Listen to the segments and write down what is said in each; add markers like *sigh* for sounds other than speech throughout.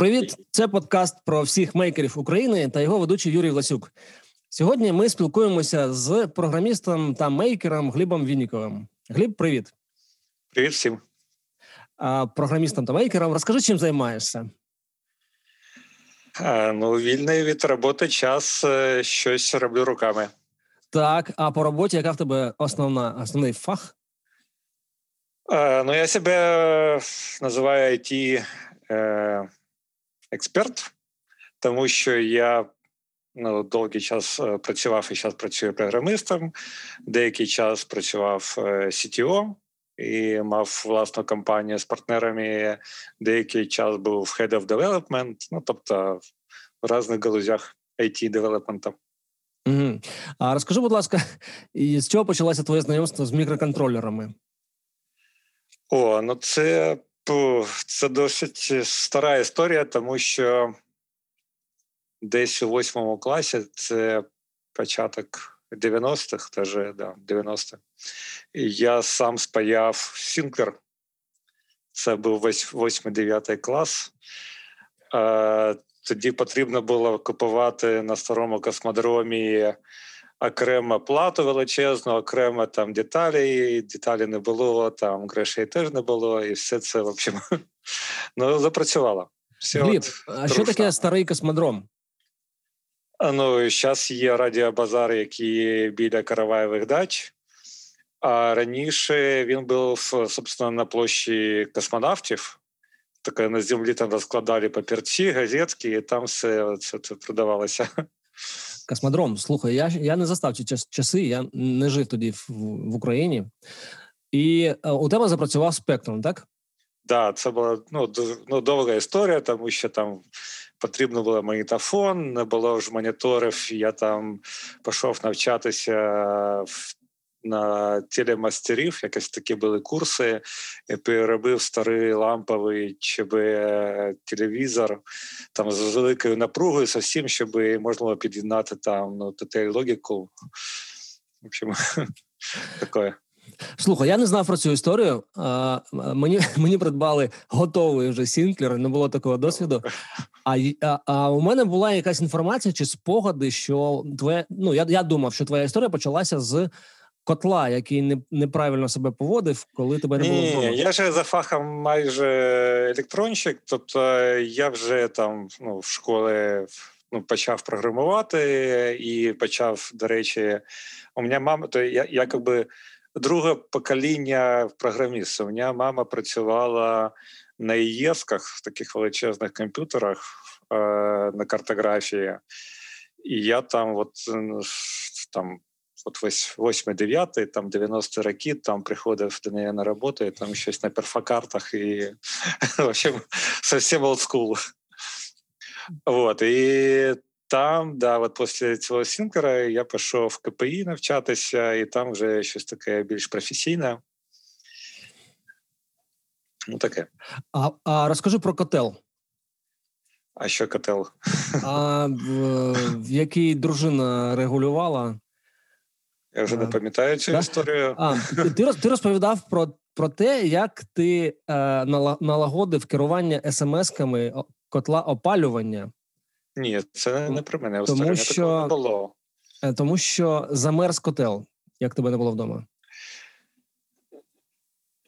Привіт, це подкаст про всіх мейкерів України та його ведучий Юрій Власюк. Сьогодні ми спілкуємося з програмістом та мейкером Глібом Вінніковим. Гліб, привіт. Привіт всім. А, Програмістом та мейкером. Розкажи, чим займаєшся? А, ну, вільний від роботи час е, щось роблю руками. Так, а по роботі яка в тебе основна основний фах? А, ну, я себе називаю it е, експерт, тому що я ну, довгий час е, працював і зараз працюю програмистом, деякий час працював е, CTO і мав власну компанію з партнерами. Деякий час був Head of Development, ну тобто в різних галузях it девелопмента Угу. А розкажи, будь ласка, з чого почалося твоє знайомство з мікроконтролерами? О, ну це це досить стара історія, тому що десь у восьмому класі це початок 90-х, теж да, 90-х. Я сам спаяв Сінклер. Це був 8-9 клас. Тоді потрібно було купувати на старому космодромі окремо плату величезну, окремо там деталі, деталі не було, там грошей теж не було, і все це в общем, *laughs* ну, запрацювало. Все Гліб, от, а що таке старий космодром? Ну, зараз є радіобазар, який біля Караваєвих дач. А раніше він був собственно, на площі космонавтів. Таке на землі там розкладали папірці, газетки, і там все це, це продавалося. *laughs* Космодром, слухай, я я не застав ці часи, я не жив тоді в, в Україні. І е, у тебе запрацював спектром, так? Так, да, це була ну, ну, довга історія, тому що там потрібно було магнітофон, не було ж моніторів. Я там пішов навчатися в на телемастерів, якось такі були курси, я переробив старий ламповий ЧБ телевізор там з великою напругою, зовсім, щоб можна було під'єднати там ну, логіку. В общем, *laughs* таке. Слухай, я не знав про цю історію. А, Мені мені придбали готовий вже сінклер, не було такого досвіду. А а, а у мене була якась інформація чи спогади, що твоє ну я я думав, що твоя історія почалася з котла, який не, неправильно себе поводив, коли тебе не було вдома? Ні, Я ж за фахом майже електронщик, тобто я вже там ну, в школі ну, почав програмувати і почав, до речі, у мене мама, то я якби друге покоління програмістів. У мене мама працювала на ІЄСках, в таких величезних комп'ютерах е, на картографії. І я там, от там от весь 8-9, там 90 роки, там приходив до неї на роботу, і там щось на перфокартах, і *laughs* в общем, совсем олдскул. Вот, і там, да, от після цього сінкера я пішов в КПІ навчатися, і там вже щось таке більш професійне. Ну, таке. А а розкажи про котел. А що котел? А в, в який дружина регулювала? Я вже не пам'ятаю цю так? історію. А, Ти ти розповідав про про те, як ти е, налагодив керування смс-ками котла опалювання. Ні, це не про мене. Тому що, не було. Е, тому що замерз котел, як тебе не було вдома.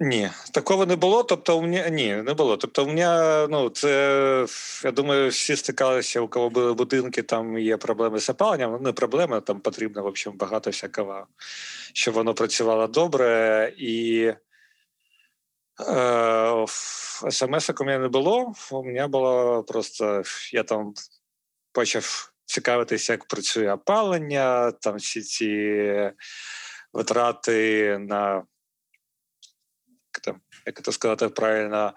Ні, такого не було. Тобто, у мене ні, не було. Тобто, у мене, ну це я думаю, всі стикалися, у кого були будинки, там є проблеми з опаленням. Ну, не проблеми, там потрібно в общем, багато всякого, щоб воно працювало добре. І е, смс у мене не було. У мене було просто я там почав цікавитися, як працює опалення, там всі ці витрати на там, як це сказати правильно,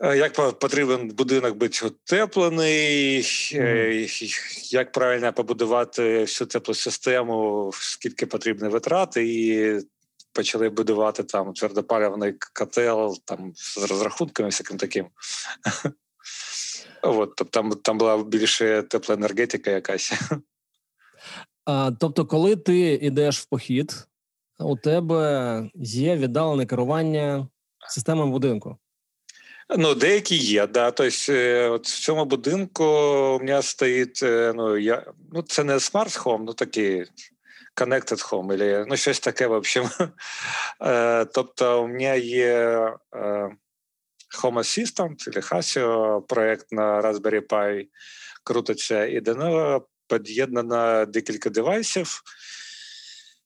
е, як потрібен будинок бути утеплений, mm-hmm. як правильно побудувати всю теплу систему, скільки потрібно витрати, і почали будувати там твердопалявний котел там з розрахунками, всяким таким. *laughs* От, там там була більше тепла енергетика якась. *laughs* А, Тобто, коли ти йдеш в похід, у тебе є віддалене керування системами будинку? Ну, деякі є, да. Тобто, от в цьому будинку у мене стоїть, ну, я, ну, це не смарт хом, ну такий connected home, или, ну, щось таке, в общем. *laughs* Тобто, у мене є Home Assistant, или Hasio, проект на Raspberry Pi крутиться, і до нього під'єднано декілька девайсів.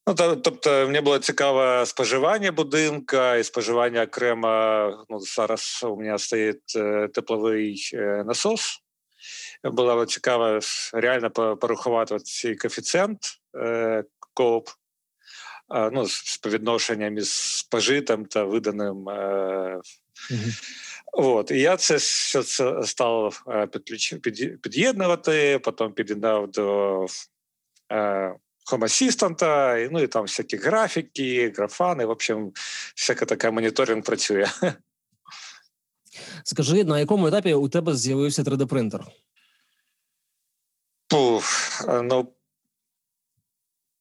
Ну, Тобто, мені було цікаве споживання будинка і споживання окремо. Ну, Зараз у мене стоїть е, тепловий е, насос. Було цікаво реально порахувати цей коефіцієнт е, КОП ну, співвідношенням із спожитим та виданим. От, І я це все це став під, під'єднувати, потім під'єднав до е, Home Assistant, ну і там всякі графіки, графани, в общем, всяка така моніторинг працює. *laughs* Скажи, на якому етапі у тебе з'явився 3D-принтер? Пух, ну,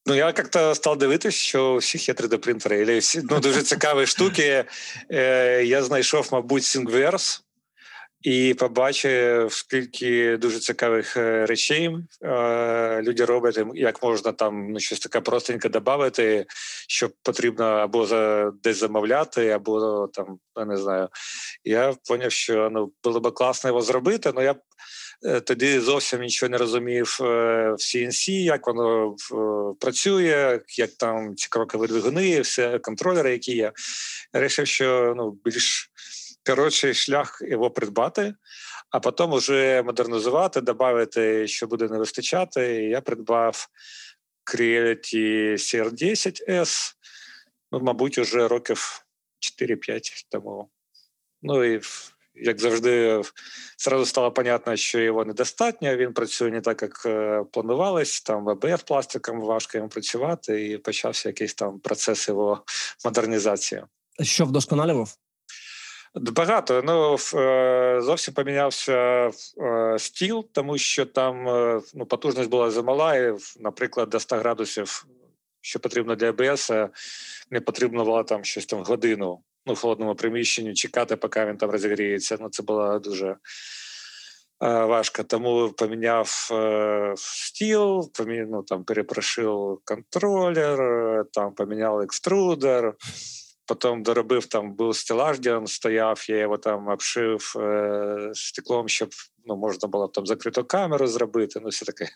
Ну, я як-то став дивитися, що у всіх є 3D-принтери. Ну, Дуже цікаві штуки. *laughs* Е, Я знайшов, мабуть, Singverse і побачив, скільки дуже цікавих е, речей е, люди роблять, як можна там ну, щось таке простеньке додати, що потрібно або за десь замовляти, або там, я не знаю. Я зрозумів, що ну, було б класно його зробити, але я Е, тоді зовсім нічого не розумів в CNC, як воно працює, як там ці крокові двигуни, все контролери, які є. Я вирішив, що ну, більш коротший шлях його придбати, а потім вже модернізувати, додати, що буде не вистачати. Я придбав Creality CR10S, ну, мабуть, уже років 4-5 тому. Ну і як завжди, зразу стало понятно, що його недостатньо. Він працює не так, як е, планувалось. Там ВБФ пластиком важко йому працювати, і почався якийсь там процес його модернізації. Що вдосконалював? Багато. Ну е, зовсім помінявся е, стіл, тому що там ну, потужність була замала, і, наприклад, до 100 градусів, що потрібно для АБС, не потрібно було там щось там годину ну, в холодному приміщенні, чекати, поки він там розігріється. Ну, це було дуже е, важко. Тому поміняв е, стіл, помі... ну, там перепрошив контролер, там поміняв екструдер. Потім доробив там був стелаж, де він стояв, я його там обшив е, стеклом, щоб ну, можна було там закриту камеру зробити. Ну, все таке.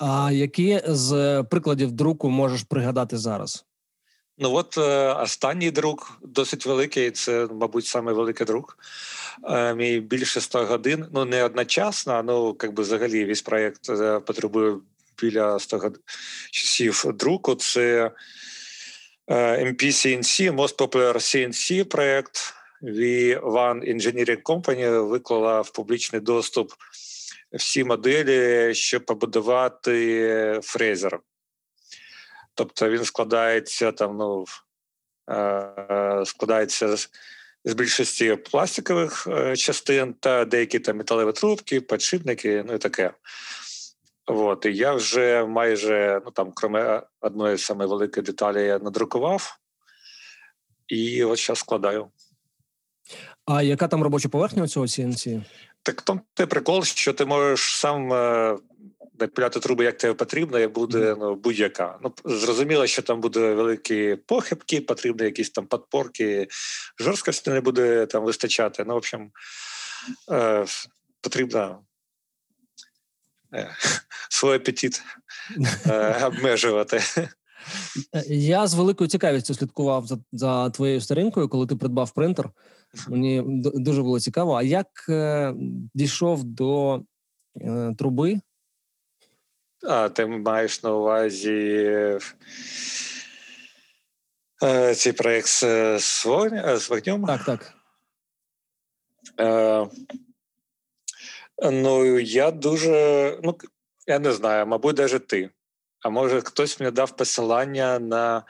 А які з прикладів друку можеш пригадати зараз? Ну от е, останній друг досить великий. Це, мабуть, саме великий друг. Е, мій більше 100 годин. Ну не одночасно, ну якби взагалі весь проєкт е, потребує біля 100 часів друку. Це MPCNC, Most Popular CNC проєкт. V1 Engineering Company виклала в публічний доступ всі моделі, щоб побудувати фрезер. Тобто він складається там, ну е, складається з, з більшості пластикових е, частин та деякі там металеві трубки, підшипники, ну і таке. От, і я вже майже, ну там, крім одної саме великої деталі, я надрукував, і от зараз складаю. А яка там робоча поверхня у цього CNC? Так там той прикол, що ти можеш сам е, напиляти труби, як тебе потрібно, і буде ну, будь-яка. Ну зрозуміло, що там буде великі похибки, потрібні якісь там подпорки, жорсткості не буде там вистачати. Ну, в общем, е, потрібно е, свій апетит е, *laughs* обмежувати. Я з великою цікавістю слідкував за за твоєю сторінкою, коли ти придбав принтер. Мені дуже було цікаво. А як е, дійшов до е, труби а, ти маєш на увазі е, цей проєкт з, з, вогнем, з вогнем? Так, так. Ну, я дуже. Ну, я не знаю, мабуть, навіть ти. А може, хтось мені дав посилання на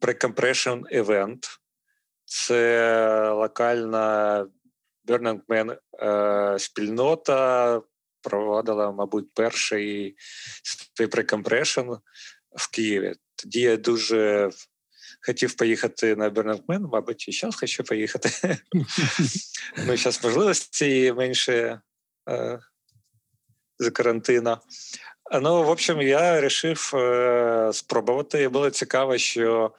Precompression Event. Це локальна Burning Man е, спільнота проводила, мабуть, перший прикомпрешн в Києві. Тоді я дуже хотів поїхати на Бернакмен, мабуть, і зараз хочу поїхати. *laughs* Ну, зараз можливості менше е, з карантину. Ну, в общем, я вирішив е, спробувати. Було цікаво, що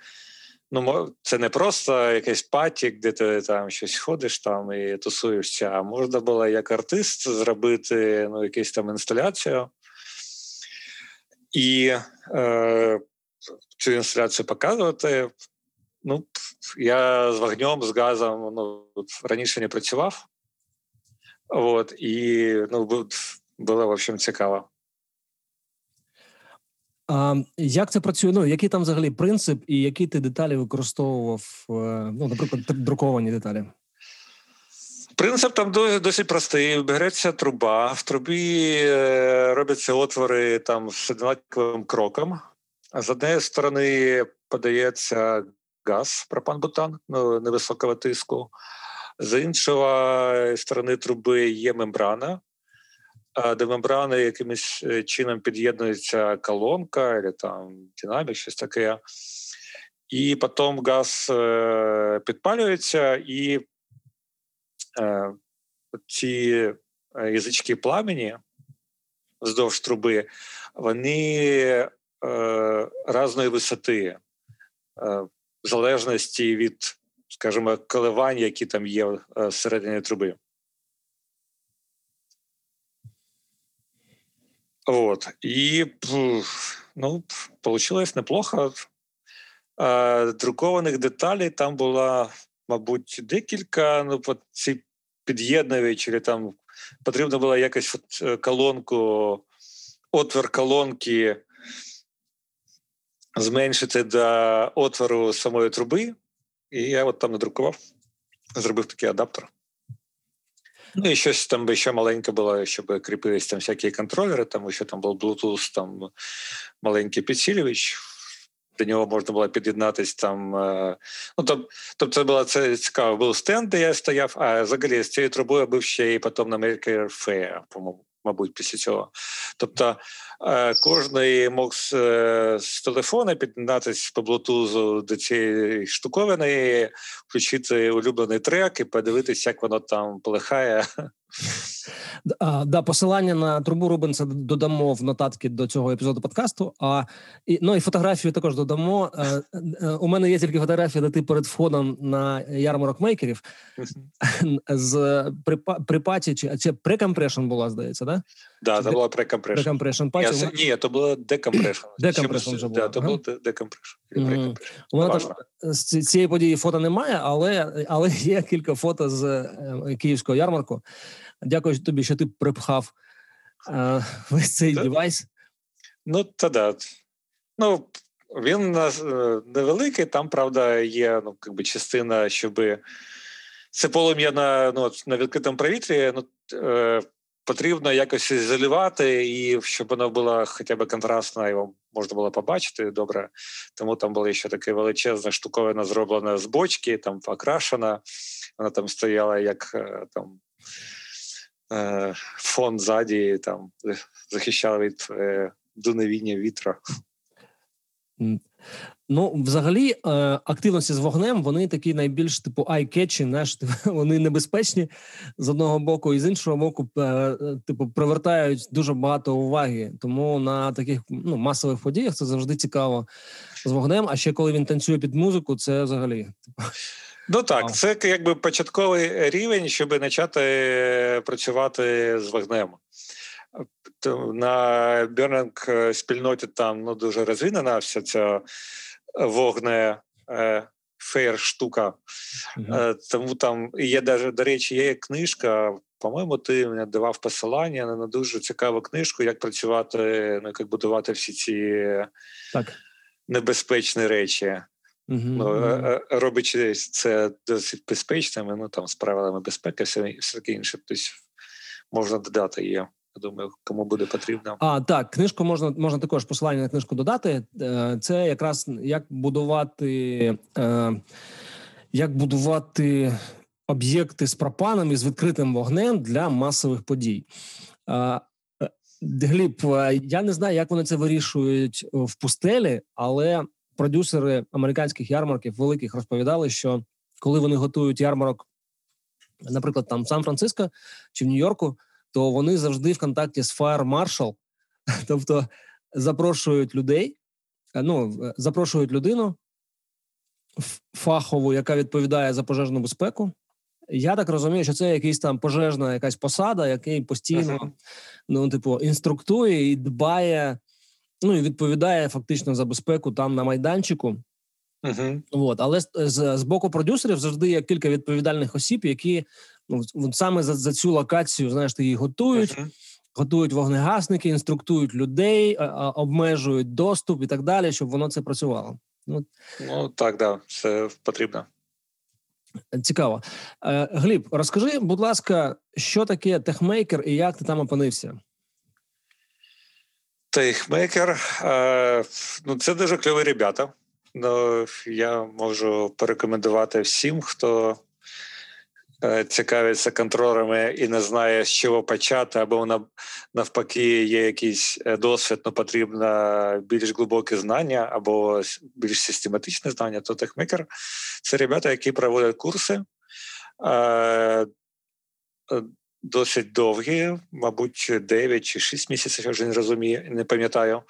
ну, це не просто якийсь патік, де ти там щось ходиш там і тусуєшся, а можна було як артист зробити ну, якусь там інсталяцію. І е, цю інсталяцію показувати. Ну, я з вогнем, з газом ну, раніше не працював. От, і ну, було, в общем, цікаво. А Як це працює? Ну який там взагалі принцип, і які ти деталі використовував? Е, ну, наприклад, друковані деталі? Принцип там досить простий. Береться труба, в трубі е, робляться отвори там з однаковим кроком. З однієї сторони подається газ, пропан-бутан ну, невисокого тиску, з іншої сторони труби є мембрана, до мембрани якимось е, чином під'єднується колонка, або там динамік, щось таке. І потім газ е, підпалюється, і е, ці язички пламені вздовж труби, вони е, різної висоти, в залежності від, скажімо, коливань, які там є всередині труби. Вот. И, ну, получилось неплохо. Друкованих деталей там була, мабуть, декілька. Ну, ці під'єднувачі, там потрібно було якось е, колонку, отвір колонки зменшити до отвору самої труби. І я от там надрукував, зробив такий адаптер. Ну і щось там ще маленьке було, щоб кріпились там всякі контролери, там ще там був Bluetooth, там маленький підсилювач. До нього можна було під'єднатись там. Е, ну, Тобто, це було це цікаво. Був стенд, де я стояв, а взагалі з цією трубою був ще і потім на American Fair, по-моєму мабуть, після цього. Тобто е, кожен мог з, е, з телефона під'єднатися по блутузу до цієї штуковини, включити улюблений трек і подивитися, як воно там полихає. А, да, посилання на трубу Рубенса додамо в нотатки до цього епізоду подкасту. А і ну і фотографію також додамо. А, е, е, у мене є тільки фотографія, де ти перед входом на ярмарок мейкерів з pre-party чи це precompression була, здається, да? Да, це була precompression. Precompression party. Ні, це було decompression. Decompression вже було. Да, це було decompression. У мене там з цієї події фото немає, але але *laughs* є кілька фото з е, київського ярмарку. Дякую тобі, що ти припхав е, весь цей девайс. Ну, та да. Ну, він е, невеликий, там, правда, є ну, якби частина, щоб це полум'я на ну, на відкритому повітрі. Ну, е, Потрібно якось ізолювати, і щоб воно було хоча б контрастно, його можна було побачити добре. Тому там була ще така величезна штуковина, зроблена з бочки, там покрашена. Вона там стояла як е, там Е, фон ззаді там захищав від е, дуновіння вітра. Ну, взагалі, е, активності з вогнем вони такі найбільш типу eye-catching, знаєш, *laughs* вони небезпечні з одного боку, і з іншого боку, типу, привертають дуже багато уваги. Тому на таких ну, масових подіях це завжди цікаво з вогнем. А ще коли він танцює під музику, це взагалі типу. Ну так, це якби початковий рівень, щоб почати працювати з вогнем. На Бернинг спільноті там ну, дуже розвинена вся ця вогне е, фейр штука. Mm-hmm. Тому там є даже, до речі, є книжка. По-моєму, ти мені давав посилання на дуже цікаву книжку, як працювати, ну як будувати всі ці так. небезпечні речі. Uh-huh. Ну, Робячи це досить безпечними, ну там з правилами безпеки, все, все таке інше. Тобто можна додати є. Я думаю, кому буде потрібно. А так, книжку можна можна також посилання на книжку додати. Е, це якраз як будувати, е, як будувати об'єкти з пропаном і з відкритим вогнем для масових подій. Гліб, я не знаю, як вони це вирішують в пустелі, але продюсери американських ярмарків великих розповідали, що коли вони готують ярмарок, наприклад, там в Сан-Франциско чи в Нью-Йорку, то вони завжди в контакті з Fire Marshal, *laughs* тобто запрошують людей, ну запрошують людину фахову, яка відповідає за пожежну безпеку. Я так розумію, що це якийсь там пожежна якась посада, який постійно uh-huh. ну, типу, інструктує і дбає, ну і відповідає фактично за безпеку там на майданчику. Uh-huh. От. Але з, з боку продюсерів завжди є кілька відповідальних осіб, які ну, саме за за цю локацію, знаєш, її готують, uh-huh. готують вогнегасники, інструктують людей, обмежують доступ і так далі, щоб воно це працювало. Ну, ну так, да, це потрібно. Цікаво. Е, Гліб, розкажи, будь ласка, що таке техмейкер і як ти там опинився? Техмейкер е, ну це дуже кльові ребята. Ну, Я можу порекомендувати всім, хто цікавиться контролерами і не знає, з чого почати, або вона навпаки, є якийсь е, досвід, але потрібно більш глибоке знання або більш систематичне знання, то техмейкер – це ребята, які проводять курси. Е, досить довгі, мабуть, 9 чи 6 місяців, я вже не розумію, не пам'ятаю.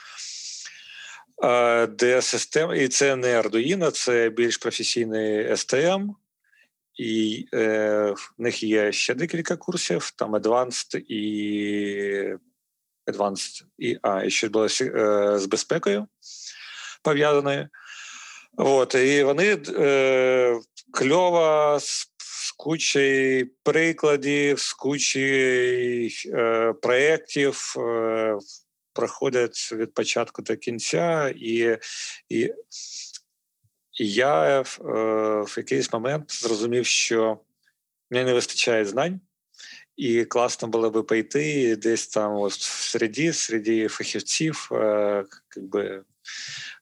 Де система, і це не Arduino, це більш професійний STM, і е, в них є ще декілька курсів, там Advanced і Advanced і а, і ще було е, з безпекою пов'язаною. От, І вони е, кльово з кучі прикладів, з кучі е, проєктів е, проходять від початку до кінця, і, і я е, в якийсь момент зрозумів, що мені не вистачає знань, і класно було би пойти десь там ось в середі, середі фахівців, е, якби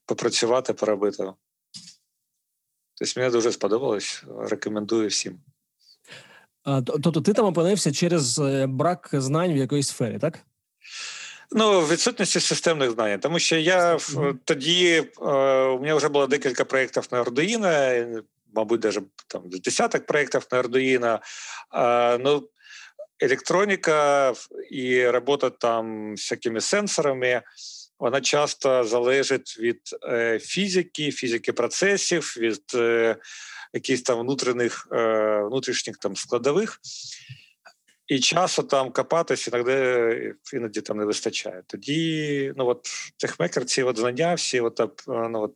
попрацювати, поробити. Тобто мені дуже сподобалось. Рекомендую всім. Тобто ти там опинився через е, брак знань в якоїсь сфері, так? Ну, відсутності системних знань, тому що я mm-hmm. тоді е, у мене вже було декілька проєктів на Arduino, мабуть, навіть там десяток проєктів на Arduino. Е, ну, електроніка і робота там з всякими сенсорами. Вона часто залежить від е, фізики, фізики процесів, від е, якихось там внутрішніх е, внутрішніх там складових і часу там копатись іноді іноді там не вистачає. Тоді ну от техмекер, ці от знання, всі от, ну, от,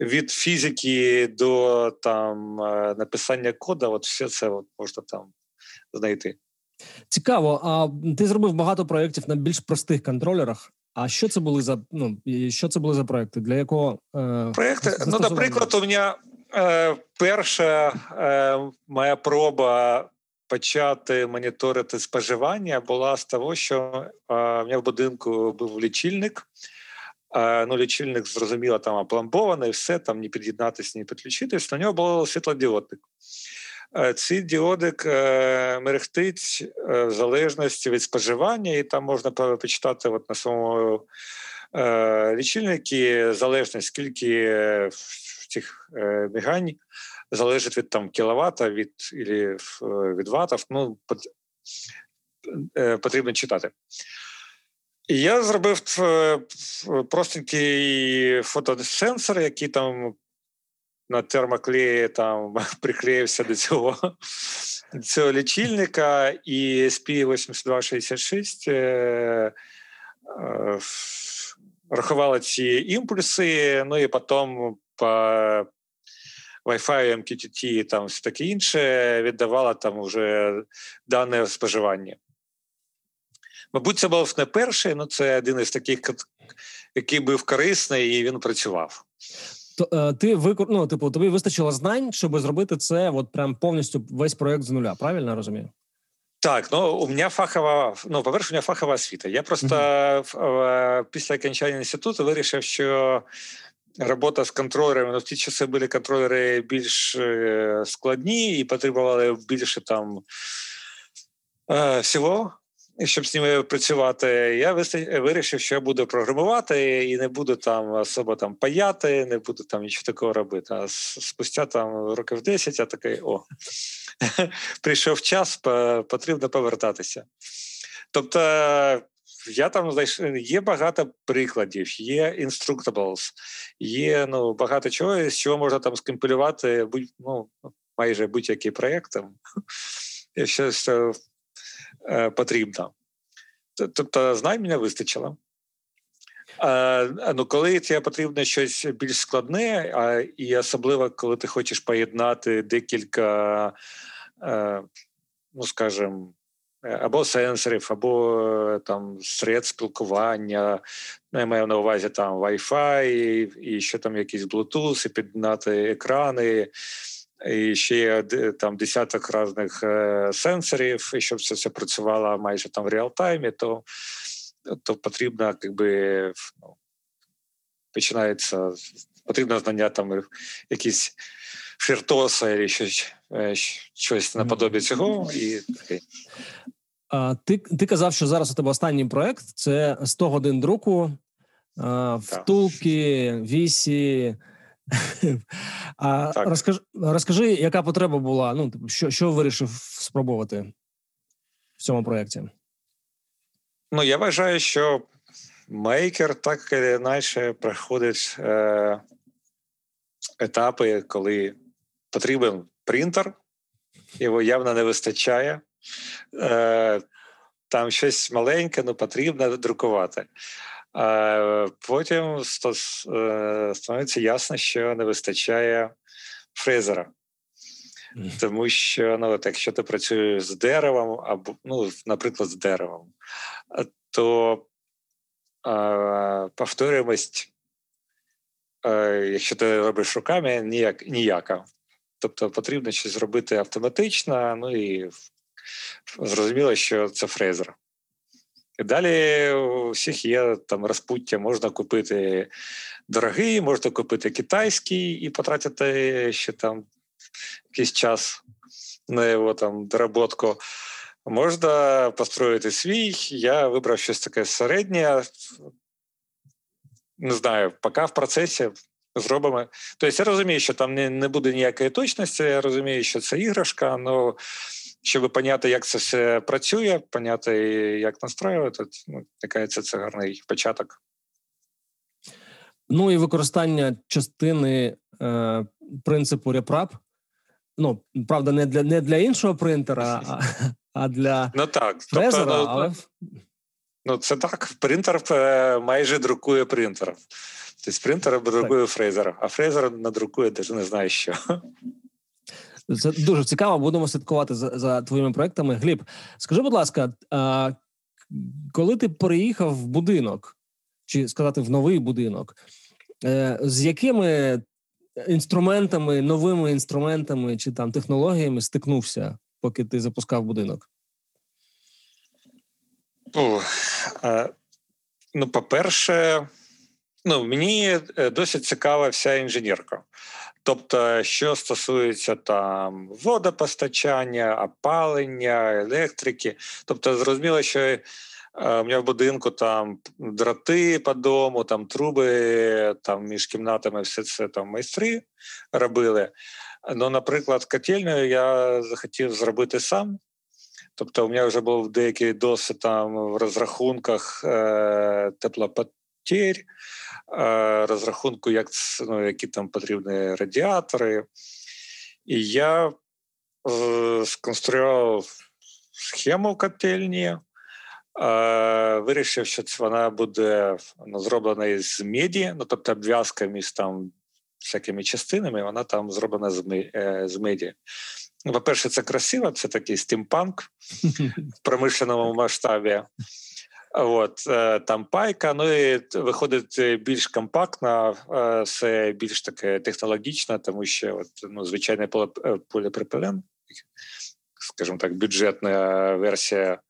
від фізики до там е, написання кода, от все це от можна там знайти. Цікаво. А ти зробив багато проєктів на більш простих контролерах. А що це були за ну що це були за проекти? Для якого е, проекти? Ну, наприклад, у мене е, перша е, моя проба почати моніторити споживання була з того, що в мене в будинку був лічильник. Ну, Лічильник, зрозуміло, там опломбований, все, там ні під'єднатися, ні підключитись. На нього було світлодіодник. Цей діодик е, мерехтить е, в залежності від споживання, і там можна почитати от на своєму е, лічильнику залежність, скільки в цих мігань залежить від там кіловата, від или, від ватів, ну е, потрібно читати. І я зробив е, простенький фотосенсор, який там на термоклеї там *laughs* приклеївся до цього цього лічильника, і SP8266 е, е, рахувала ці імпульси, ну і потім по Wi-Fi, MQTT, там все таке інше, віддавала там уже дане споживання. Мабуть, це був не перший, але це один із таких, який був корисний і він працював. То е, ти викор... ну, типу, тобі вистачило знань, щоб зробити це от прям повністю весь проект з нуля, правильно я розумію? Так, ну у мене фахова, ну, по-перше, у мене фахова освіта. Я просто uh-huh. після окончання інституту вирішив, що робота з контролерами. Ну, в ті часи були контролери більш складні і потребували більше там всього. щоб з ними працювати, я вирішив, що я буду програмувати і не буду там особо там паяти, не буду там нічого такого робити. А спустя там років 10 я такий о, *laughs* прийшов час, потрібно повертатися. Тобто. Я там знайшов, є багато прикладів, є instructables, є ну, багато чого, з чого можна там скомпілювати будь, ну, майже будь-який проєкт, якщо *laughs* це е, потрібно. Тобто, знань мене вистачило. А, ну, Коли тебе потрібно щось більш складне, а, і особливо, коли ти хочеш поєднати декілька, е, ну скажімо, або сенсорів, або там серед спілкування, ну, я маю на увазі там Wi-Fi, і ще там якісь Bluetooth, і під'єднати екрани, і ще є там десяток різних е, сенсорів, і щоб це все працювало майже там в реалтаймі, то то потрібно, якби ну, починається потрібно знання там якісь фіртоса або щось, е, щось наподобі цього. і а, Ти ти казав, що зараз у тебе останній проект це 100 годин друку, втулки, вісі. А розкажи, розкажи, яка потреба була? Ну, типу, що що вирішив спробувати в цьому проєкті? Ну, я вважаю, що мейкер так і інакше проходить е, етапи, коли потрібен принтер, його явно не вистачає. Е, Там щось маленьке, ну потрібно друкувати. Потім е, становиться ясно, що не вистачає фрезера. Тому що ну, от, якщо ти працюєш з деревом, або, ну, наприклад, з деревом, то а, повторюємость, а, якщо ти робиш руками, ніяк, ніяка. Тобто потрібно щось зробити автоматично, ну і зрозуміло, що це фрезер. І далі у всіх є там розпуття, можна купити дорогий, можна купити китайський і потратити ще там якийсь час на його там доработку. Можна построїти свій. Я вибрав щось таке середнє. Не знаю, поки в процесі зробимо. Тобто я розумію, що там не не буде ніякої точності, я розумію, що це іграшка, але щоб поняти, як це все працює, поняти, як настроювати, ну, це, це гарний початок. Ну і використання частини е, принципу репрап. Ну, правда, не для не для іншого принтера, а а для ну, так. фрезера, тобто, ну, але... ну, це так. Принтер е, майже друкує принтер. Тобто принтер друкує фрезер, а фрезер надрукує, навіть не знаю що. Це дуже цікаво. Будемо слідкувати за за твоїми проектами. Гліб, скажи, будь ласка, а, коли ти переїхав в будинок, чи сказати в новий будинок, е, з якими інструментами, новими інструментами чи там технологіями стикнувся, поки ти запускав будинок? О, а, ну, по-перше, ну, мені е, досить цікава вся інженерка. Тобто, що стосується там водопостачання, опалення, електрики, тобто, зрозуміло, що е, у мене в будинку там дроти по дому, там труби, там між кімнатами все це там майстри робили. Ну, наприклад, котельню я захотів зробити сам. Тобто, у мене вже був деякий досвід там в розрахунках е, теплопотерь, розрахунку, як ну, які там потрібні радіатори. І я е, сконструював схему котельні, е, вирішив, що вона буде ну, зроблена із меді, ну тобто обв'язка між там всякими частинами, вона там зроблена з меді. Ну, по-перше, це красиво, це такий стімпанк в промишленому масштабі. От е, там пайка, ну і виходить е, більш компактна, е, все більш таке технологічне, тому що от, ну, звичайний поліпропилен, скажімо так, бюджетна версія,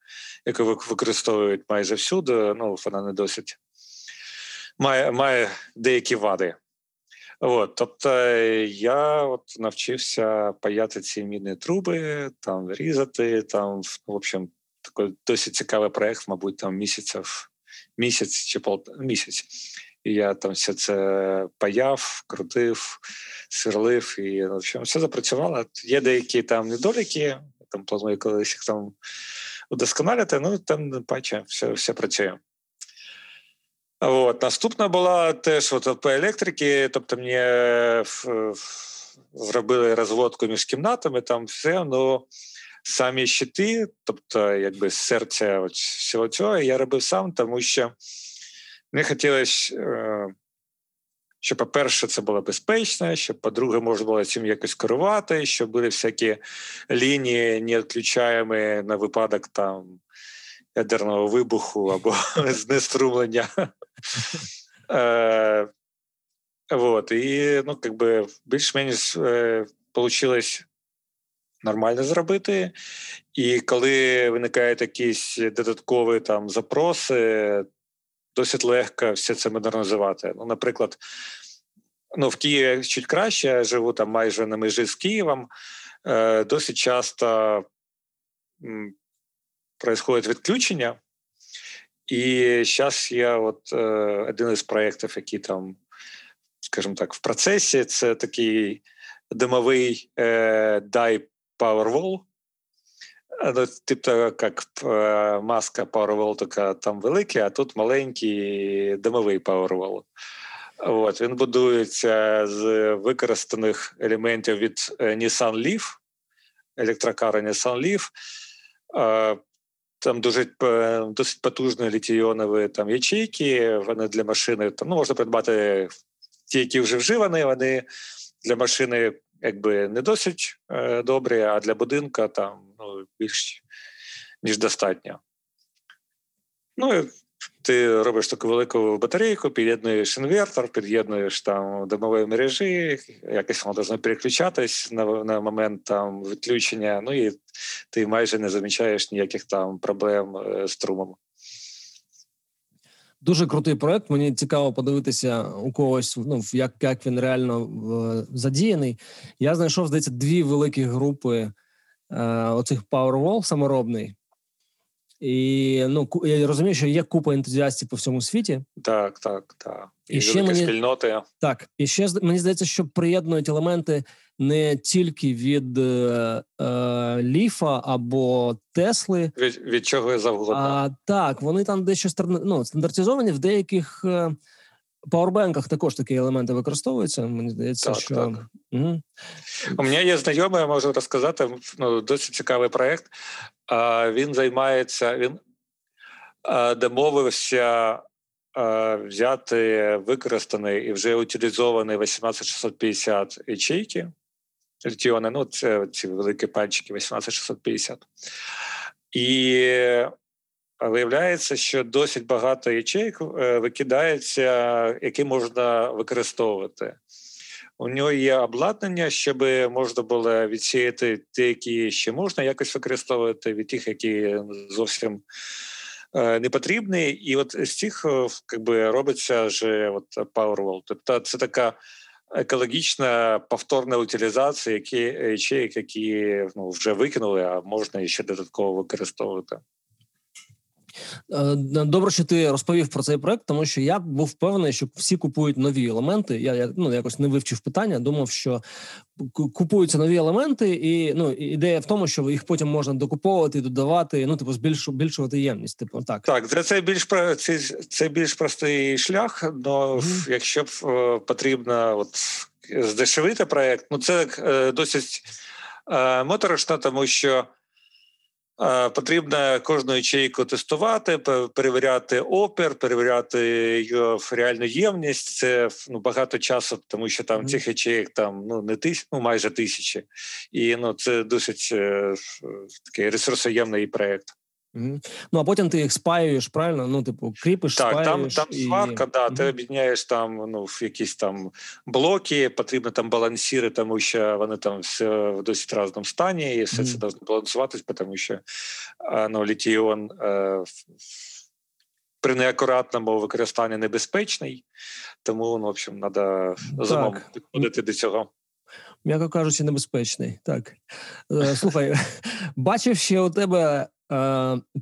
яку використовують майже всюди, ну вона не досить має має деякі вади. От, Тобто я от навчився паяти ці мідні труби, там різати, там, в общем, такий досить цікавий проект, мабуть, там місяців, місяць чи пол місяць. І я там все це паяв, крутив, сверлив і в общем, все запрацювало. Є деякі там недоліки, там планую колись їх там удосконалити, ну там паче, все все працює. От. Наступна була теж от, по електрики, тобто мені зробили розводку між кімнатами, там все, ну самі щити, тобто якби серця от всього цього, я робив сам, тому що мені хотілося, е, щоб, по-перше, це було безпечно, щоб, по-друге, можна було цим якось керувати, щоб були всякі лінії не відключаємо на випадок там ядерного вибуху або *laughs* знеструмлення. *laughs* Е, вот, І ну, как би, більш-менш е, получилось нормально зробити. І коли виникають якісь додаткові там запроси, досить легко все це модернізувати. Ну, Наприклад, ну, в Києві чуть краще, я живу там майже на межі з Києвом. Е, Досить часто м, відключення. І зараз я от е, один із проєктів, який там, скажімо так, в процесі, це такий димовий е, DAI Powerwall. Ну, Типу, як е, маска Powerwall, така там велика, а тут маленький димовий Powerwall. От, Він будується з використаних елементів від Nissan Leaf, електрокара Nissan Leaf. Там дуже досить потужні літійонові там ячейки. Вони для машини там ну, можна придбати ті, які вже вживані. Вони для машини якби не досить е, добрі, а для будинка там ну, більш ніж достатньо. Ну ти робиш таку велику батарейку, під'єднуєш інвертор, під'єднуєш там домової мережі, якось воно должно переключатись на на момент там відключення. Ну і ти майже не замічаєш ніяких там проблем е, з трумом. Дуже крутий проект. Мені цікаво подивитися у когось, ну як як він реально в, задіяний. Я знайшов здається дві великі групи е, оцих Powerwall саморобний. І ну я розумію, що є купа ентузіастів по всьому світі. Так, так, так. І, і ще мені, спільноти. Так, і ще мені здається, що приєднують елементи не тільки від е, е, ліфа або Тесли. Від від чого завгодно. А так, вони там дещо ну, стандартизовані в деяких е, пауербенках також такі елементи використовуються. Мені здається, так, що так. Угу. у мене є знайомий, я можу розказати. Ну, досить цікавий проект. Він займається, він домовився взяти використаний і вже утилізований 18650 ячейки. Літіони, ну це ці великі пальчики 18650. І виявляється, що досить багато ячейок е, викидається, які можна використовувати. У нього є обладнання, щоб можна було відсіяти ті, які ще можна якось використовувати, від тих, які зовсім е, не потрібні. І от з цих якби, робиться вже от Powerwall. Тобто це така екологічна повторна утилізація які, ячеїк, які ну, вже викинули, а можна ще додатково використовувати. Е, добре, що ти розповів про цей проект, тому що я був впевнений, що всі купують нові елементи. Я я ну якось не вивчив питання. Думав, що купуються нові елементи, і ну ідея в тому, що їх потім можна докуповувати, додавати. Ну, типу, збільшувати ємність. Типу, так так, це це більш це, це більш простий шлях. Но mm-hmm. якщо е, потрібно, от здешевити проект, ну це е, досить е, моторошно, тому що. Потрібно кожну ячейку тестувати, перевіряти опір, перевіряти його реальну ємність. Це ну багато часу, тому що там mm-hmm. цих ячеїк там ну не тисяч, ну майже тисячі, і ну це досить е, такий ресурсоємний проект. Ну а потім ти їх спаюєш, правильно? Ну, типу, кріпиш, так, спаюєш там там і... сварка, да, mm-hmm. ти об'єднаєш там ну, в якісь там блоки, потрібно там балансіри, тому що вони там все в досить разному стані, і все mm-hmm. це должно балансуватись, тому що ну, літіон е, при неакуратному використанні небезпечний, тому, ну, в общем, треба розумом підходити до цього. М'яко кажучи, небезпечний. Так. Е, слухай, *laughs* бачив ще у тебе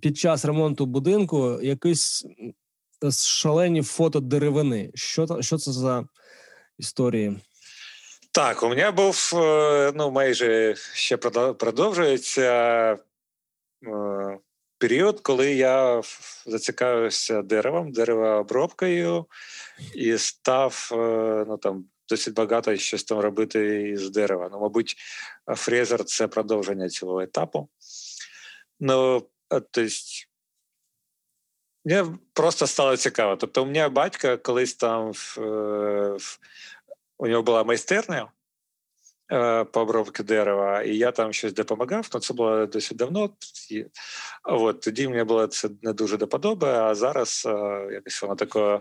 під час ремонту будинку якісь шалені фото деревини. Що що це за історії? Так, у мене був е, ну майже ще продовжується е, період, коли я зацікавився деревом, деревообробкою і став е, ну там досить багато щось там робити із дерева. Ну, мабуть, фрезер це продовження цього етапу. Ну, тобто, Мені просто стало цікаво. Тобто, у мене батько колись там в, в, у нього була майстерня е, по обробці дерева, і я там щось допомагав, ну це було досить давно. От, Тоді мені було це не дуже до подоби, а зараз е, якось воно таке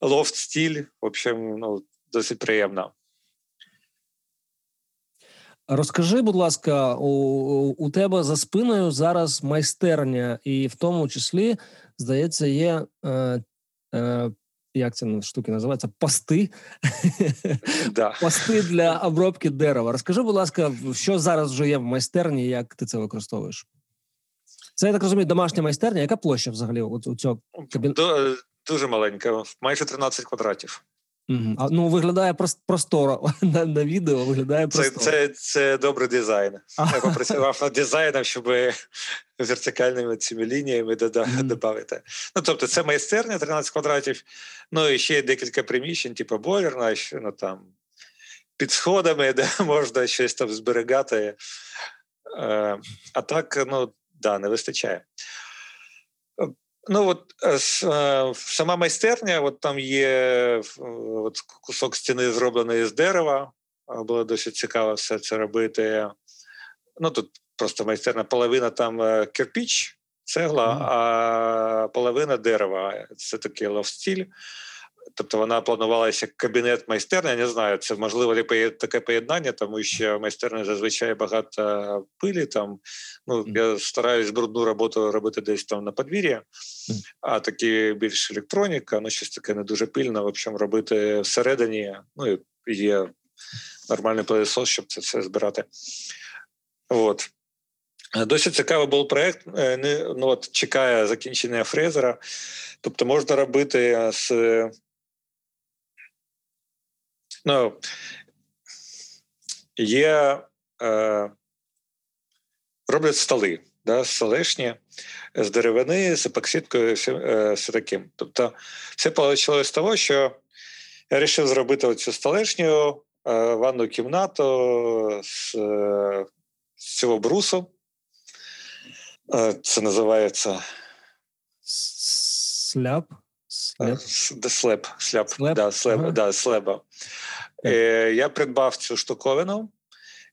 лофт-стіль, в общем, ну, досить приємно. Розкажи, будь ласка, у, у тебе за спиною зараз майстерня, і в тому числі, здається, є е, е, як це штуки називається? Пости да. *laughs* Пости для обробки дерева. Розкажи, будь ласка, що зараз вже є в майстерні, як ти це використовуєш? Це я так розумію, домашня майстерня. Яка площа взагалі у цього кабінету? Дуже маленька, майже 13 квадратів. Угу. А, Ну, виглядає просторо *laughs* на на відео. Виглядає просторо. Це це, це добрий дизайн. Я попрацював над дизайном, щоб *laughs* вертикальними цими лініями додати. Mm-hmm. Ну, тобто, це майстерня 13 квадратів, ну і ще декілька приміщень, типу бойлерна, ну там під сходами, *laughs* де можна щось там зберігати. Е, а так, ну да, не вистачає. Ну от е, е, сама майстерня, от там є от кусок стіни, зроблений з дерева. Було досить цікаво все це робити. Ну тут просто майстерна половина там е, кирпіч, цегла, mm. а половина дерева. Це такий ловстіль. Тобто вона планувалася як кабінет майстерня. Я не знаю, це можливо таке поєднання, тому що майстерня зазвичай багато пилі. Там ну я стараюсь брудну роботу робити десь там на подвір'ї, а такі більш електроніка, ну щось таке не дуже пильне. В общем, робити всередині. Ну є нормальний пилосос, щоб це все збирати. От. Досить цікавий був проєкт. Е, ну, от чекає закінчення фрезера. Тобто можна робити з Ну, є, е, роблять столи, да, столешні з деревини, з епоксидкою, все, е, все таким. Тобто, все почалося з того, що я вирішив зробити оцю столешню е, ванну кімнату з, е, з цього брусу. Е, це називається Сляп. Слеп, слеп, слеп, слеп? Да, слеп, ага. да, слеба. Е, Я придбав цю штуковину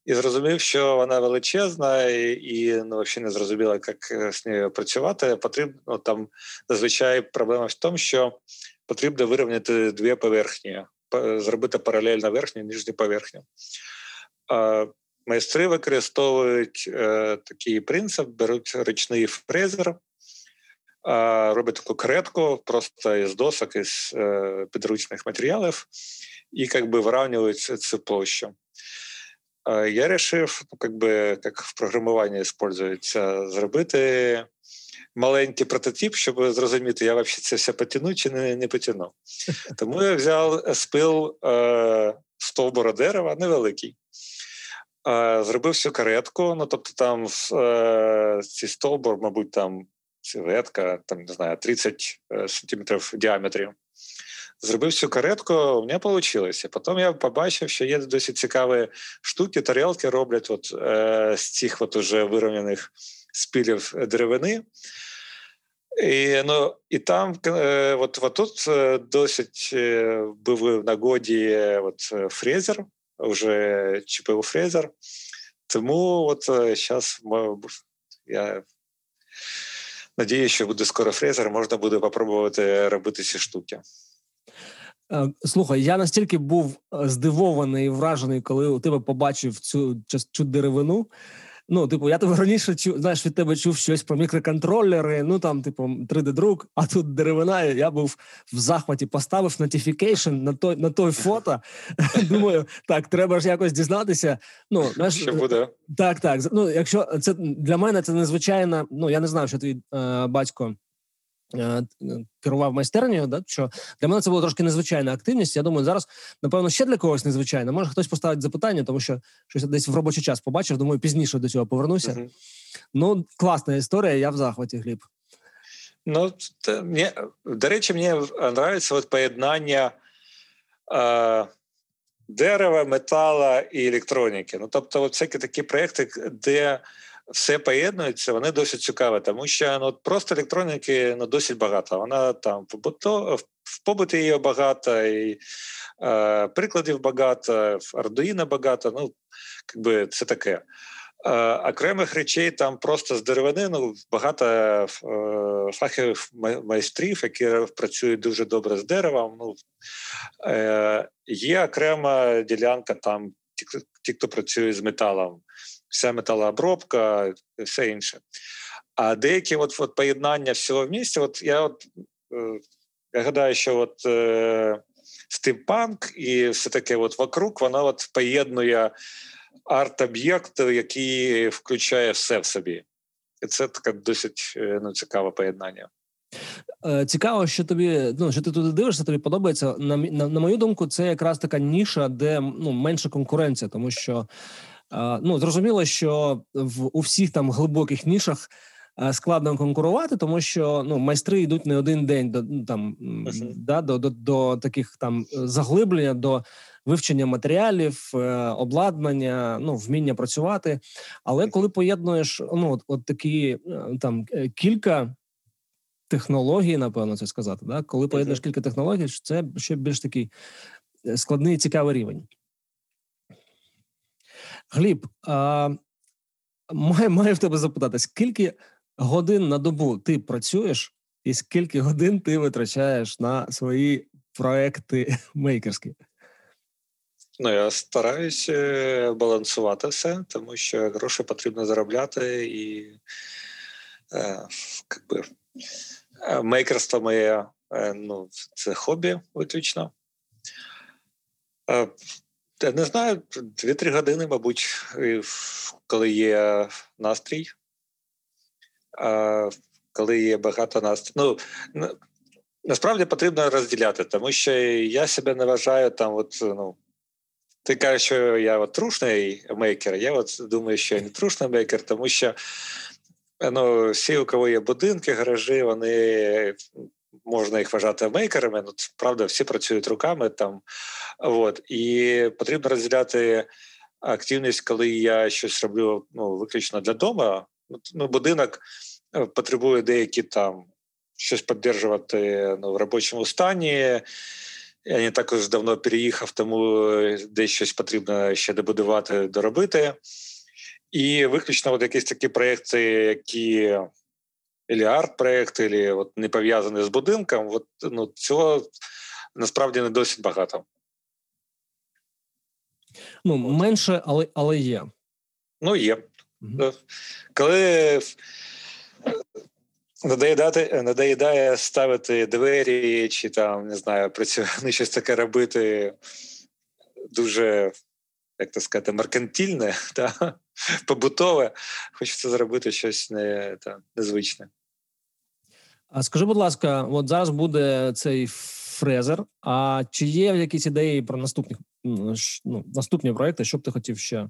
і зрозумів, що вона величезна, і і ну, взагалі не зрозуміло, як е, з нею працювати. Потрібно там зазвичай проблема в тому, що потрібно вирівняти дві поверхні, зробити паралельно верхню і нижню поверхню. Майстри використовують е, такий принцип: беруть ручний фрезер робить таку кретку просто із досок, із е, підручних матеріалів, і как бы вирівнюють цю площу. Я вирішив, ну, как би, як в програмуванні використовується, зробити маленький прототип, щоб зрозуміти, я взагалі це все потяну чи не не потяну. *laughs* Тому я взяв спил е, стовбура дерева невеликий. Е, зробив всю каретку, ну тобто там е, ці стовбур, мабуть, там ветка, там не знаю, 30 е, сантиметрів в діаметрі. Зробив цю каретку, у мене вийшло. Потім я побачив, що є досить цікаві штуки, тарілки роблять от, е, з цих от уже вирівняних спілів деревини. І ну, і там е, от, от тут е, досить е, був в нагоді от, фрезер, вже ЧПУ фрезер. Тому от зараз я Надію, що буде скоро фрезер, можна буде попробувати робити ці штуки. Е, слухай, я настільки був е, здивований і вражений, коли у тебе побачив цю цю деревину. Ну, типу, я тебе *laughs* раніше чув, знаєш, від тебе чув щось про мікроконтролери, ну там, типу, 3D-друк, *laughs* а тут деревина. Я був в захваті, поставив notification на той на той фото. *laughs* Думаю, так, треба ж якось дізнатися. Ну, знаєш, Що буде? Так, так. Ну, якщо це для мене це незвичайно, ну я не знаю, що твій е, батько. Е, керував майстернею, да що для мене це була трошки незвичайна активність. Я думаю, зараз напевно ще для когось незвичайно. Може хтось поставить запитання, тому що щось десь в робочий час побачив. Думаю, пізніше до цього повернуся. Uh-huh. Ну, класна історія. Я в захваті гліб. Ну мені, до речі, мені подобається от поєднання е, дерева, метала і електроніки. Ну тобто, от всякі такі проекти, де все поєднується, вони досить цікаві, тому що ну, просто електроніки ну, досить багато. Вона там побуто, в побуті її багато, і е, прикладів багато, в Arduino багато. Ну, якби це таке. Е, окремих речей там просто з деревини ну, багато е, фахових майстрів, які працюють дуже добре з деревом. Ну, е, Є окрема ділянка там, ті, хто працює з металом вся металообробка і все інше. А деякі от, от поєднання всього в місті, от я от е, я гадаю, що от е, стимпанк і все таке от вокруг, воно от поєднує арт-об'єкт, який включає все в собі. І це таке досить е, ну, цікаве поєднання. Е, цікаво, що тобі ну що ти туди дивишся, тобі подобається. На на, на мою думку, це якраз така ніша, де ну менша конкуренція, тому що Ну зрозуміло, що в у всіх там глибоких нішах складно конкурувати, тому що ну майстри йдуть не один день до ну, там uh-huh. да, до, до, до таких там заглиблення, до вивчення матеріалів, е, обладнання, ну вміння працювати. Але коли поєднуєш ну от, от такі е, там е, кілька. Технології, напевно, це сказати. Да? Коли поєднуєш кілька технологій, це ще більш такий складний цікавий рівень. Гліб, а, маю, маю в тебе запитати, скільки годин на добу ти працюєш, і скільки годин ти витрачаєш на свої проекти мейкерські? Ну, я стараюся балансувати все, тому що гроші потрібно заробляти і е, якби, е, мейкерство моє е, ну, це хобі виключно. Е, не знаю, 2-3 години, мабуть, коли є настрій, коли є багато настрій. Ну, насправді потрібно розділяти, тому що я себе не вважаю там, от, ну, ти кажеш, що я от трушний мейкер, я от думаю, що я не трушний мейкер, тому що ну, всі, у кого є будинки, гаражі, вони можна їх вважати мейкерами. Ну правда, всі працюють руками там. От і потрібно розділяти активність, коли я щось роблю ну, виключно для дому. Ну, будинок е, потребує деякі там щось підтримувати ну, в робочому стані. Я не також давно переїхав, тому десь щось потрібно ще добудувати, доробити. І виключно от якісь такі проекти, які или арт-проект, или от не пов'язаний з будинком, от, ну, цього насправді не досить багато. Ну, менше, але але є. Ну, є. Mm-hmm. Коли надоїдати, надоїдає ставити двері, чи там, не знаю, працювати щось таке робити дуже, як то сказати, меркантильне, *laughs* та, побутове, хочеться зробити щось не, та, незвичне. А скажи, будь ласка, от зараз буде цей фрезер. А чи є якісь ідеї про наступні ну, наступні проекти, що б ти хотів ще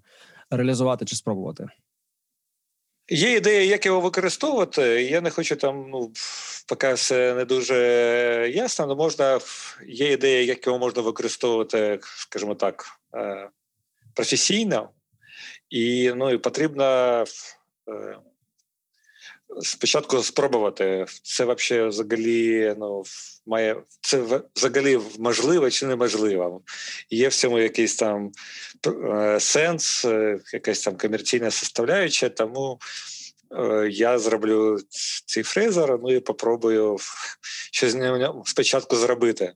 реалізувати чи спробувати? Є ідея, як його використовувати. Я не хочу там, ну поки все не дуже ясно, але можна є ідея, як його можна використовувати, скажімо так, е, професійно, і ну і потрібно е, спочатку спробувати. Це взагалі взагалі ну, має це взагалі можливо чи неможливо. Є в цьому якийсь там е, сенс, е, якась там комерційна составляюча, тому е, я зроблю цей фрезер, ну і попробую щось з ним спочатку зробити.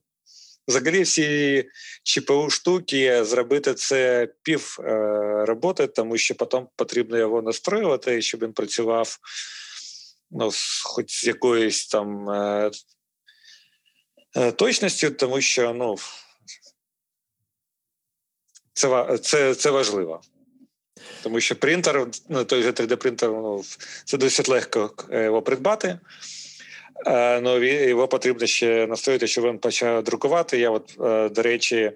Взагалі всі ЧПУ штуки зробити це пів е, роботи, тому що потім потрібно його настроювати, щоб він працював ну, хоч з якоюсь там е, е, точністю, тому що ну, це це, це важливо. Тому що принтер, ну, той же 3D-принтер, ну, це досить легко е, його придбати. Е, ну, Його потрібно ще настроїти, щоб він почав друкувати. Я, от, е, до речі,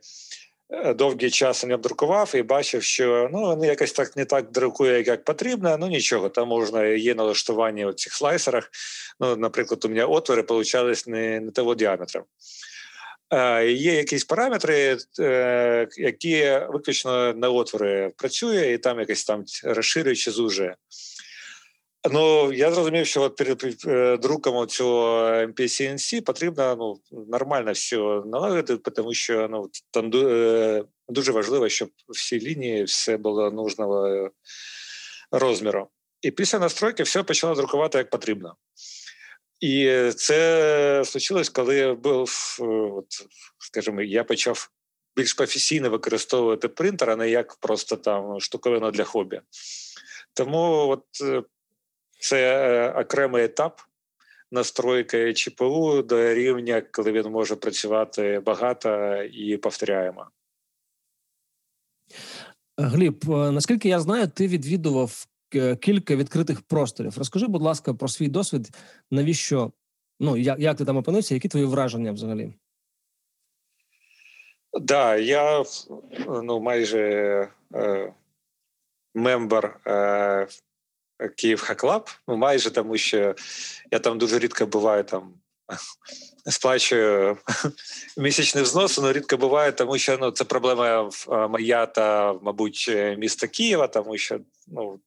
довгий час не друкував і бачив, що ну, він якось так не так друкує, як потрібно. Ну нічого, там можна є налаштування у цих слайсерах. Ну, Наприклад, у мене отвори получались не, не того діаметра. Є якісь параметри, е, які виключно на отвори працює, і там якось там розширює чи зужує. Ну, я зрозумів, що от перед е, друком цього MPCNC потрібно ну, нормально все налагодити, тому що ну, там е, дуже важливо, щоб всі лінії все було нужного розміру. І після настройки все почало друкувати як потрібно. І це случилось, коли був, от, скажімо, я почав більш професійно використовувати принтер, а не як просто там штуковина для хобі. Тому от е, це е, окремий етап настройки ЧПУ до рівня, коли він може працювати багато і повторяємо. Гліб, е, наскільки я знаю, ти відвідував кілька відкритих просторів. Розкажи, будь ласка, про свій досвід. Навіщо ну як як ти там опинився? Які твої враження взагалі? Так, да, я ну майже е, member е, Київ Хаклаб. Ну майже тому, що я там дуже рідко буваю там. *laughs* Сплачую *laughs* місячний взнос, але рідко буває, тому що ну це проблема моя та, мабуть, міста Києва, тому що ну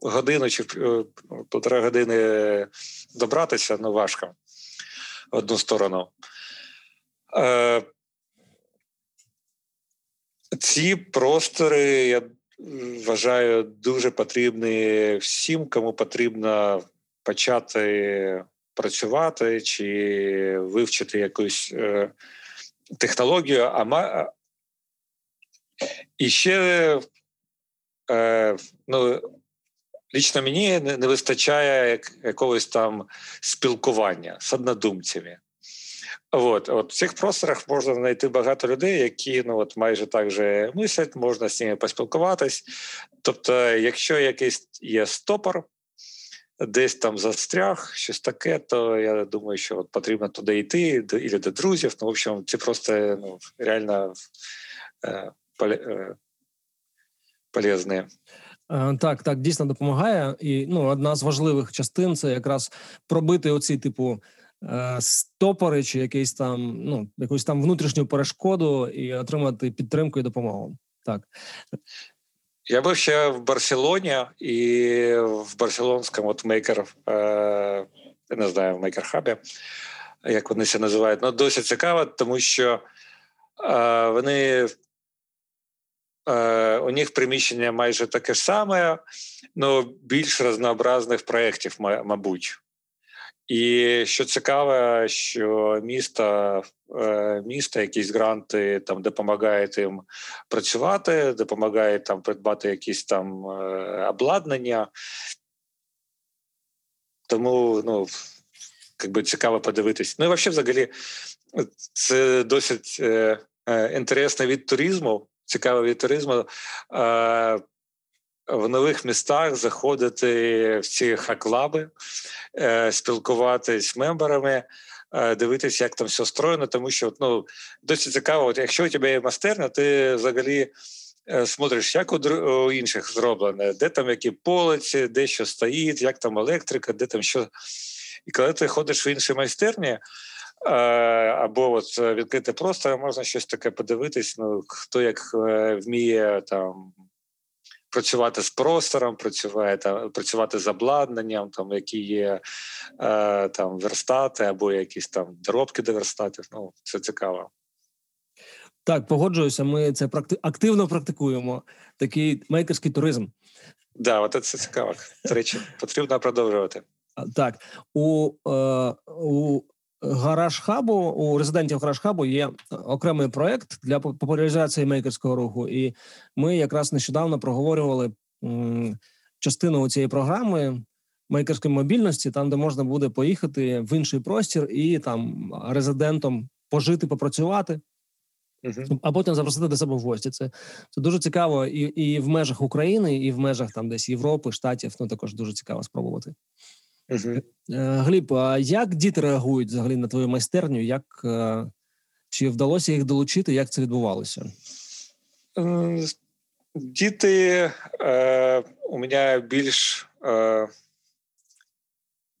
годину чи е, півтора години добратися ну важко в одну сторону. Е, Ці простори я вважаю дуже потрібні всім, кому потрібно почати працювати чи вивчити якусь е, технологію. А ма... і ще е, ну, лічно мені не вистачає якогось там спілкування з однодумцями. От, от в цих просторах можна знайти багато людей, які ну от майже так же мислять, можна з ними поспілкуватись. Тобто, якщо якийсь є стопор, десь там застряг, щось таке, то я думаю, що от потрібно туди йти, до, і до друзів. Ну, в общем, це просто ну, реально е, е, Е, так, так, дійсно допомагає. І ну, одна з важливих частин це якраз пробити оці, типу, стопори чи якийсь там, ну, якусь там внутрішню перешкоду і отримати підтримку і допомогу. Так. Я був ще в Барселоні і в барселонському от мейкер, е, не знаю, в мейкер-хабі, як вони це називають, ну досить цікаво, тому що е, вони Е, у них приміщення майже таке ж саме, але більш разнообразних проєктів, мабуть. І що цікаве, що місто, е, місто, якісь гранти там допомагають їм працювати, допомагають там придбати якісь там е, обладнання. Тому ну, якби цікаво подивитись. Ну і взагалі, це досить е, інтересний від туризму цікаво від туризму. В нових містах заходити в ці хаклаби, е, спілкуватись з мемберами, е, дивитися, як там все строєно, тому що ну, досить цікаво, от якщо у тебе є мастерня, ти взагалі е, смотриш, як у інших зроблено, де там які полиці, де що стоїть, як там електрика, де там що. І коли ти ходиш в інші майстерні, або от відкрити простор, можна щось таке подивитись. Ну хто як вміє там. Працювати з простором, працювати там, працювати з обладнанням, там які є е, там верстати або якісь там доробки до верстатів. Ну це цікаво. Так, погоджуюся. Ми це практи... активно практикуємо. Такий мейкерський туризм. Да, от це цікаво. До речі, потрібно продовжувати. Так у, е, у гараж хабу у резидентів гараж хабу є окремий проект для популяризації мейкерського руху, і ми якраз нещодавно проговорювали частину цієї програми мейкерської мобільності, там де можна буде поїхати в інший простір і там резидентом пожити, попрацювати. Uh-huh. А потім запросити до себе в гості. Це це дуже цікаво і і в межах України, і в межах там десь Європи, Штатів. Ну також дуже цікаво спробувати. Uh-huh. Гліб, а як діти реагують взагалі на твою майстерню? Як е, чи вдалося їх долучити? Як це відбувалося? Діти е, у мене більш е,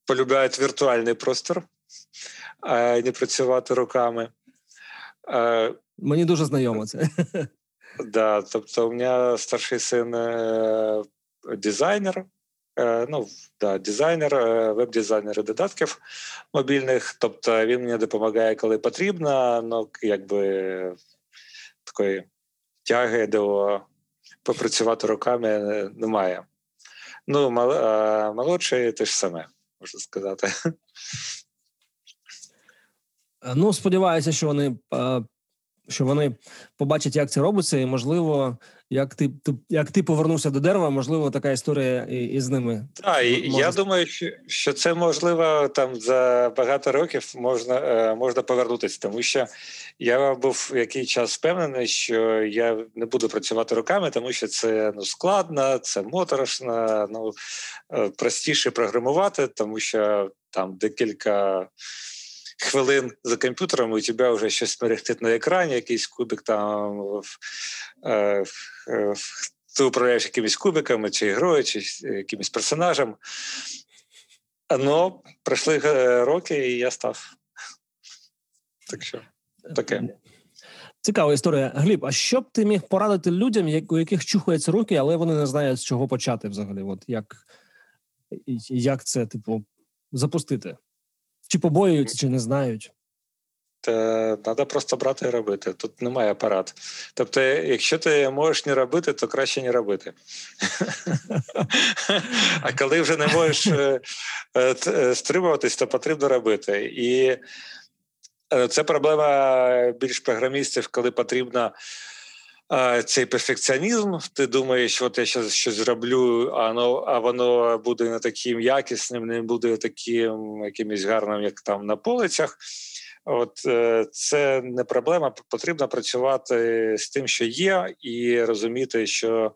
полюбляють віртуальний простор, а не працювати руками. Е, Мені дуже знайомо це. Да, тобто, у мене старший син е, дизайнер. Е, ну, да, дизайнер, веб-дизайнер додатків мобільних. Тобто він мені допомагає, коли потрібно, ну якби такої тяги до попрацювати руками немає. Ну, молодший те ж саме, можна сказати. Ну, сподіваюся, що вони що вони побачать, як це робиться, і можливо, як ти як ти повернувся до дерева, можливо, така історія і, і з ними. Так, і я думаю, що що це можливо там за багато років можна е, можна повернутися, тому що я був який час впевнений, що я не буду працювати руками, тому що це ну складно, це моторошно, ну е, простіше програмувати, тому що там декілька хвилин за комп'ютером, у тебе вже щось мерехтить на екрані, якийсь кубик там е, е, ти управляєш якимись кубиками, чи грою, чи якимось персонажем. Но пройшли е, роки, і я став. Так що таке. Цікава історія. Гліб, а що б ти міг порадити людям, у яких чухаються руки, але вони не знають, з чого почати взагалі? От Як як це, типу, запустити? Чи побоюються, чи не знають? Треба просто брати і робити. Тут немає апарат. Тобто, якщо ти можеш не робити, то краще не робити. *laughs* А коли вже не можеш е, е, е, стримуватись, то потрібно робити. І це проблема більш програмістів, коли потрібно цей перфекціонізм. Ти думаєш, от я зараз щось зроблю, а воно, а воно буде не таким якісним, не буде таким якимось гарним, як там на полицях. От е, це не проблема. Потрібно працювати з тим, що є, і розуміти, що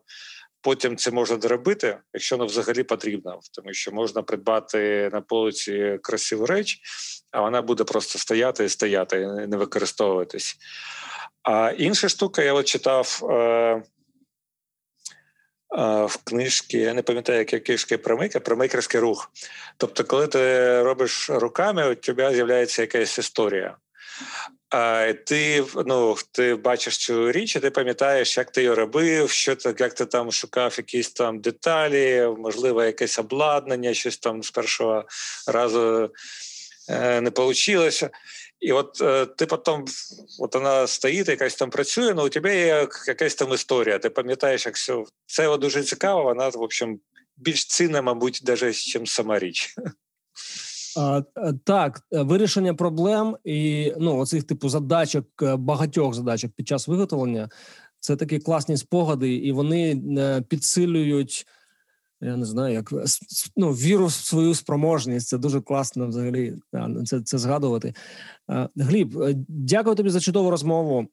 потім це можна доробити, якщо воно взагалі потрібно, тому що можна придбати на полиці красиву реч, а вона буде просто стояти і стояти, і не використовуватись. А інша штука, я от читав е, е, в книжці, я не пам'ятаю, які книжки про мейкер, про мейкерський рух. Тобто, коли ти робиш руками, у тебе з'являється якась історія. А ти ну, ти бачиш цю річ, і ти пам'ятаєш, як ти її робив, що ти, як ти там шукав якісь там деталі, можливо, якесь обладнання, щось там з першого разу е, не вийшло. І от е, ти потім, от вона стоїть, якась там працює, але у тебе є якась там історія. Ти пам'ятаєш, як все. Це дуже цікаво, вона, в общем, більш цінна, мабуть, навіть, ніж сама річ. А, Так, вирішення проблем і ну, оцих типу задачок, е, багатьох задачок під час виготовлення це такі класні спогади, і вони е, підсилюють я не знаю, як ну, віру в свою спроможність. Це дуже класно взагалі це це згадувати. Гліб, е, дякую тобі за чудову розмову.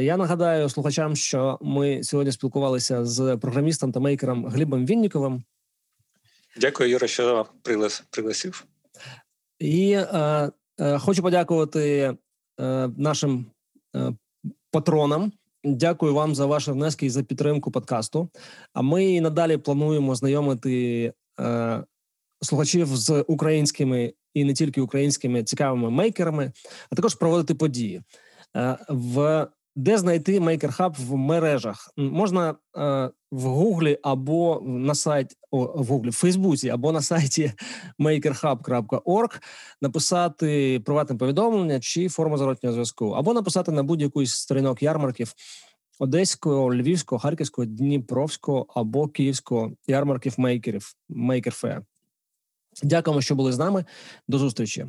Я нагадаю слухачам, що ми сьогодні спілкувалися з програмістом та мейкером Глібом Вінніковим. Дякую, Юра, що пригласив. І е, е, хочу подякувати е, нашим е, патронам. Дякую вам за ваші внески і за підтримку подкасту. А ми надалі плануємо знайомити е, слухачів з українськими і не тільки українськими цікавими мейкерами, а також проводити події. Е, в де знайти Maker Hub в мережах можна е, в Гуглі або на сайті о, в Гуглі, в Фейсбуці або на сайті *laughs* makerhub.org написати приватне повідомлення чи форму зворотнього зв'язку, або написати на будь-яку з сторінок ярмарків Одеського, Львівського, Харківського, Дніпровського або Київського ярмарків мейкерів Fair. Дякуємо, що були з нами. До зустрічі.